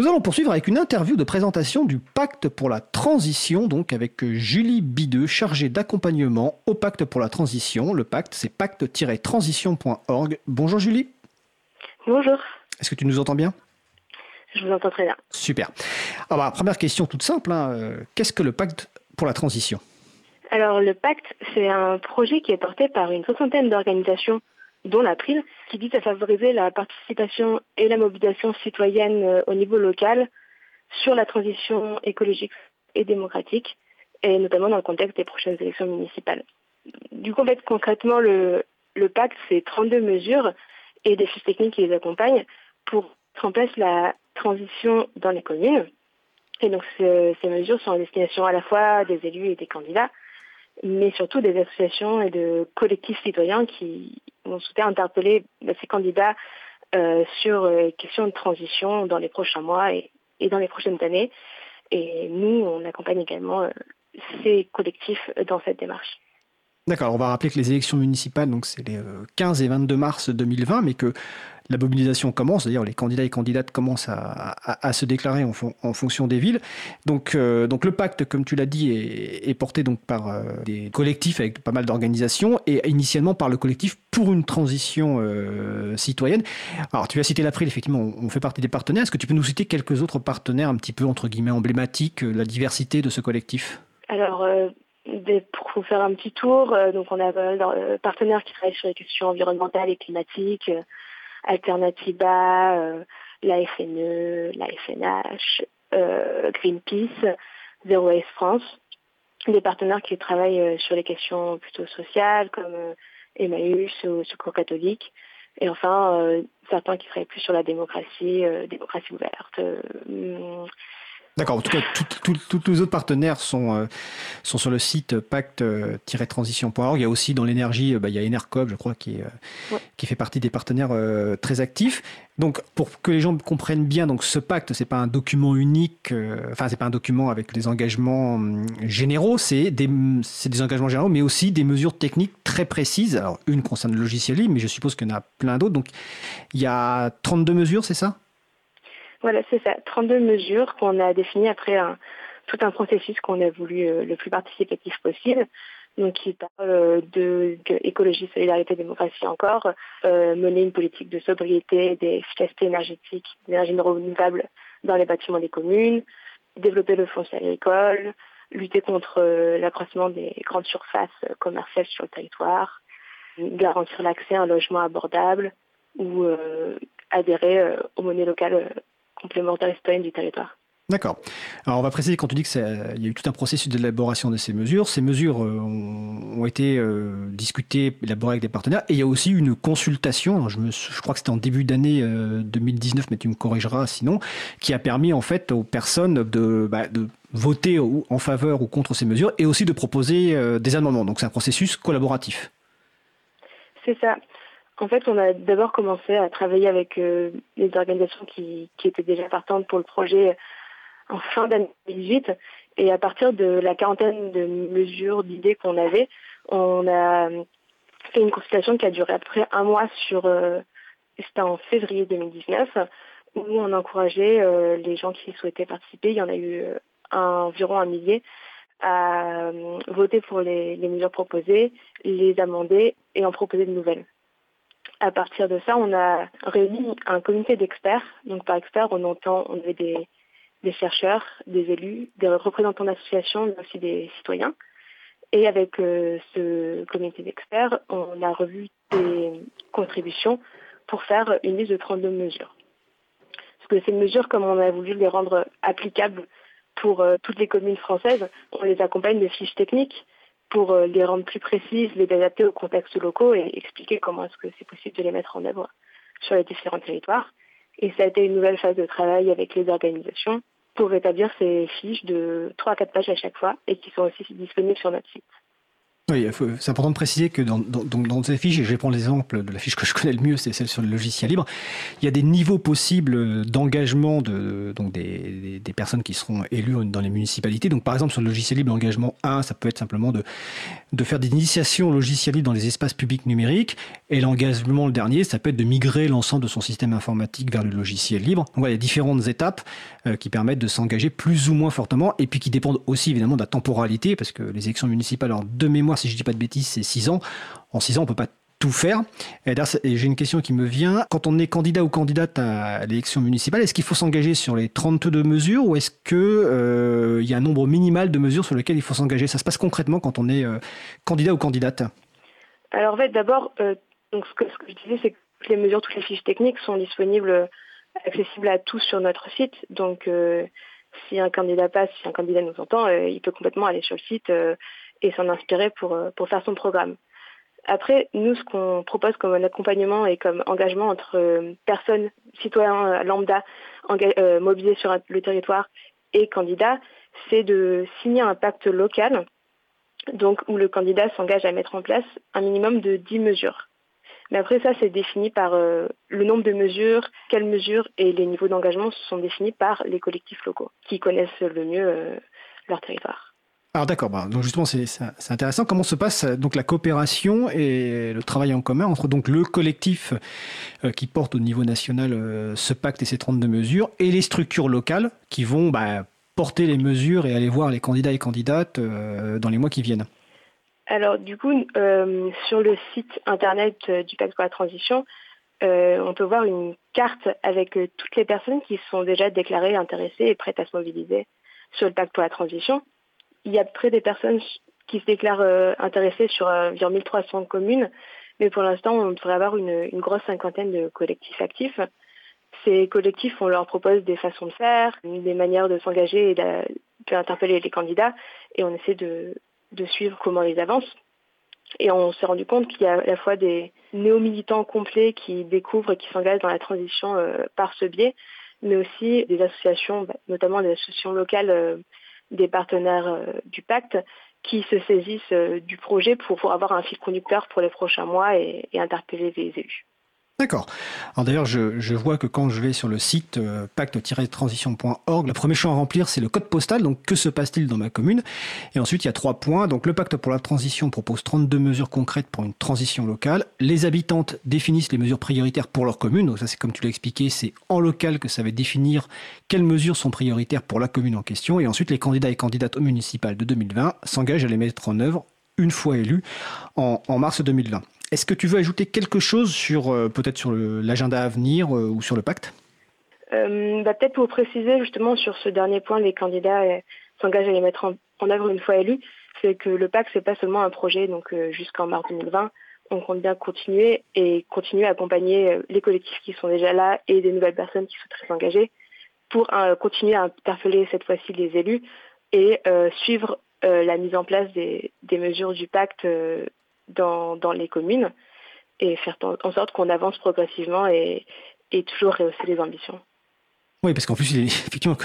Nous allons poursuivre avec une interview de présentation du Pacte pour la transition, donc avec Julie Bideux, chargée d'accompagnement au Pacte pour la transition. Le pacte, c'est pacte-transition.org. Bonjour Julie. Bonjour. Est-ce que tu nous entends bien? Je vous entends très bien. Super. Alors, bah, première question toute simple. Hein. Euh, qu'est-ce que le Pacte pour la transition? Alors, le Pacte, c'est un projet qui est porté par une soixantaine d'organisations dont l'April, qui vise à favoriser la participation et la mobilisation citoyenne euh, au niveau local sur la transition écologique et démocratique, et notamment dans le contexte des prochaines élections municipales. Du coup, en fait, concrètement, le, le pacte, c'est 32 mesures et des fiches techniques qui les accompagnent pour mettre en place la transition dans les communes. Et donc, ces mesures sont en destination à la fois des élus et des candidats, mais surtout des associations et de collectifs citoyens qui vont souhaiter interpeller ces candidats euh, sur les euh, questions de transition dans les prochains mois et, dans les prochaines années. Et nous, on accompagne également euh, ces collectifs dans cette démarche. D'accord, on va rappeler que les élections municipales, donc c'est les 15 et 22 mars 2020, mais que la mobilisation commence, c'est-à-dire les candidats et candidates commencent à, se déclarer en, fonction des villes. Donc, euh, donc le pacte, comme tu l'as dit, est, porté donc par euh, des collectifs avec pas mal d'organisations et initialement par le collectif pour une transition euh, citoyenne. Alors tu as cité l'April, effectivement, on, fait partie des partenaires. Est-ce que tu peux nous citer quelques autres partenaires un petit peu entre guillemets emblématiques, la diversité de ce collectif? Alors pour faire un petit tour, donc on a des partenaires qui travaillent sur les questions environnementales et climatiques, Alternativa, euh, la FNE, la FNH, euh, Greenpeace, Zero Waste France, des partenaires qui travaillent euh, sur les questions plutôt sociales comme Emmaüs ou Secours catholique, et enfin certains qui travaillent plus sur la démocratie, démocratie ouverte, D'accord. En tout cas, tous les autres partenaires sont, euh, sont sur le site pacte-transition.org. Il y a aussi dans l'énergie, euh, bah, il y a Enercop, je crois, qui, euh, qui fait partie des partenaires très actifs. Donc, pour que les gens comprennent bien, donc ce pacte, c'est pas un document unique. enfin, c'est pas un document avec des engagements hum, généraux. C'est des, des engagements généraux, mais aussi des mesures techniques très précises. Alors, une concerne le logiciel libre, mais je suppose qu'il y en a plein d'autres. Donc, il y a 32 mesures, c'est ça? Voilà, c'est ça. 32 mesures qu'on a définies après un, tout un processus qu'on a voulu euh, le plus participatif possible. Donc, qui parle euh, de, écologie, solidarité, démocratie encore, euh, mener une politique de sobriété, d'efficacité énergétique, d'énergie renouvelable dans les bâtiments des communes, développer le foncier agricole, lutter contre l'accroissement des grandes surfaces commerciales sur le territoire, garantir l'accès à un logement abordable ou adhérer aux monnaies locales complémentaire citoyenne du territoire. D'accord. Alors on va préciser quand tu dis qu'il y a eu tout un processus d'élaboration de ces mesures. Ces mesures euh, ont, été euh, discutées, élaborées avec des partenaires. Et il y a aussi une consultation, je, me, je crois que c'était en début d'année 2019, euh, mais tu me corrigeras sinon, qui a permis en fait aux personnes de, bah, de voter en faveur ou contre ces mesures et aussi de proposer des amendements. Donc c'est un processus collaboratif. C'est ça. En fait, on a d'abord commencé à travailler avec euh, les organisations qui, étaient déjà partantes pour le projet en fin d'année 2018. Et à partir de la quarantaine de mesures, d'idées qu'on avait, on a fait une consultation qui a duré à peu près un mois sur, euh, c'était en février 2019, où on encourageait euh, les gens qui souhaitaient participer. Il y en a eu environ un millier à voter pour les mesures proposées, les amender et en proposer de nouvelles à partir de ça, on a réuni un comité d'experts. Donc par experts, on entend, on avait des, chercheurs, des élus, des représentants d'associations, mais aussi des citoyens. Et avec euh, ce comité d'experts, on a revu des contributions pour faire une liste de 32 mesures. Parce que ces mesures, comme on a voulu les rendre applicables pour euh, toutes les communes françaises, on les accompagne de fiches techniques pour euh, les rendre plus précises, les adapter aux contextes locaux et expliquer comment est-ce que c'est possible de les mettre en œuvre sur les différents territoires. Et ça a été une nouvelle phase de travail avec les organisations pour établir ces fiches de 3 à 4 pages à chaque fois et qui sont aussi disponibles sur notre site. C'est important de préciser que dans, dans, ces fiches, et je vais prendre l'exemple de la fiche que je connais le mieux, c'est celle sur le logiciel libre, il y a des niveaux possibles d'engagement de, donc des, personnes qui seront élues dans les municipalités. Donc par exemple sur le logiciel libre, l'engagement 1, ça peut être simplement de, de faire des initiations au logiciel libre dans les espaces publics numériques, et l'engagement le dernier, ça peut être de migrer l'ensemble de son système informatique vers le logiciel libre. Donc il y a différentes étapes euh, qui permettent de s'engager plus ou moins fortement, et puis qui dépendent aussi évidemment de la temporalité, parce que les élections municipales, alors de mémoire, si je ne dis pas de bêtises, c'est 6 ans. En 6 ans, on ne peut pas tout faire. Et, j'ai une question qui me vient. Quand on est candidat ou candidate à l'élection municipale, est-ce qu'il faut s'engager sur les 32 mesures ou est-ce qu'il euh, y a un nombre minimal de mesures sur lesquelles il faut s'engager? Ça se passe concrètement quand on est euh, candidat ou candidate? Alors en fait, d'abord, euh, ce que, ce que je disais, c'est que toutes les mesures, toutes les fiches techniques sont disponibles, accessibles à tous sur notre site. Donc si un candidat passe, si un candidat nous entend, il peut complètement aller sur le site et s'en inspirer pour, euh, pour faire son programme. Après, nous, ce qu'on propose comme un accompagnement et comme engagement entre euh, personnes, citoyens euh, lambda mobilisés sur le territoire et candidats, c'est de signer un pacte local, donc où le candidat s'engage à mettre en place un minimum de 10 mesures. Mais après ça, c'est défini par le nombre de mesures, quelles mesures et les niveaux d'engagement sont définis par les collectifs locaux qui connaissent le mieux leur territoire. Alors d'accord, bah, donc justement c'est intéressant. Comment se passe donc la coopération et le travail en commun entre donc le collectif euh, qui porte au niveau national euh, ce pacte et ces 32 mesures et les structures locales qui vont bah, porter les mesures et aller voir les candidats et candidates euh, dans les mois qui viennent? Alors du coup, sur le site internet du pacte pour la transition, on peut voir une carte avec toutes les personnes qui sont déjà déclarées intéressées et prêtes à se mobiliser sur le pacte pour la transition il y a près des personnes qui se déclarent euh, intéressées sur euh, environ 1300 communes, mais pour l'instant, on devrait avoir une, grosse cinquantaine de collectifs actifs. Ces collectifs, on leur propose des façons de faire, des manières de s'engager et d'interpeller les candidats, et on essaie de, suivre comment ils avancent. Et on s'est rendu compte qu'il y a à la fois des néo-militants complets qui découvrent et qui s'engagent dans la transition euh, par ce biais, mais aussi des associations, bah, notamment des associations locales des partenaires euh, du pacte qui se saisissent euh, du projet pour, avoir un fil conducteur pour les prochains mois et, et interpeller les élus. D'accord. Alors d'ailleurs, je, vois que quand je vais sur le site euh, pacte-transition.org, le premier champ à remplir, c'est le code postal. Donc, que se passe-t-il dans ma commune? Et ensuite, il y a trois points. Donc, le pacte pour la transition propose 32 mesures concrètes pour une transition locale. Les habitantes définissent les mesures prioritaires pour leur commune. Donc, ça, c'est comme tu l'as expliqué, c'est en local que ça va définir quelles mesures sont prioritaires pour la commune en question. Et ensuite, les candidats et candidates au municipal de 2020 s'engagent à les mettre en œuvre une fois élus en, en mars 2020. Est-ce que tu veux ajouter quelque chose sur euh, peut-être sur l'agenda à venir euh, ou sur le pacte? Euh, bah, Peut-être pour préciser justement sur ce dernier point, les candidats s'engagent à les mettre en, œuvre une fois élus. C'est que le pacte c'est pas seulement un projet donc jusqu'en mars 2020. On compte bien continuer et continuer à accompagner les collectifs qui sont déjà là et des nouvelles personnes qui souhaiteraient s'engager pour continuer à interpeller cette fois-ci les élus et suivre la mise en place des, des mesures du pacte dans, dans les communes et faire en sorte qu'on avance progressivement et, et toujours rehausser les ambitions. Oui, parce qu'en plus, il est, effectivement,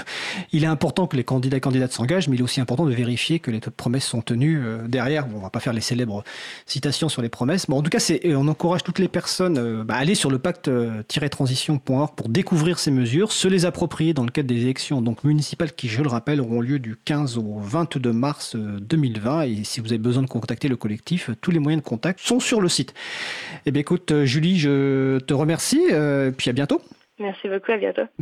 il est important que les candidats et candidates s'engagent, mais il est aussi important de vérifier que les promesses sont tenues euh, derrière. Bon, on va pas faire les célèbres citations sur les promesses, mais en tout cas, on encourage toutes les personnes euh, bah, à aller sur le pacte-transition.org pour découvrir ces mesures, se les approprier dans le cadre des élections donc municipales qui, je le rappelle, auront lieu du 15 au 22 mars 2020. Euh, et si vous avez besoin de contacter le collectif, tous les moyens de contact sont sur le site. Eh bien, écoute, Julie, je te remercie, puis à bientôt. Merci beaucoup, à bientôt.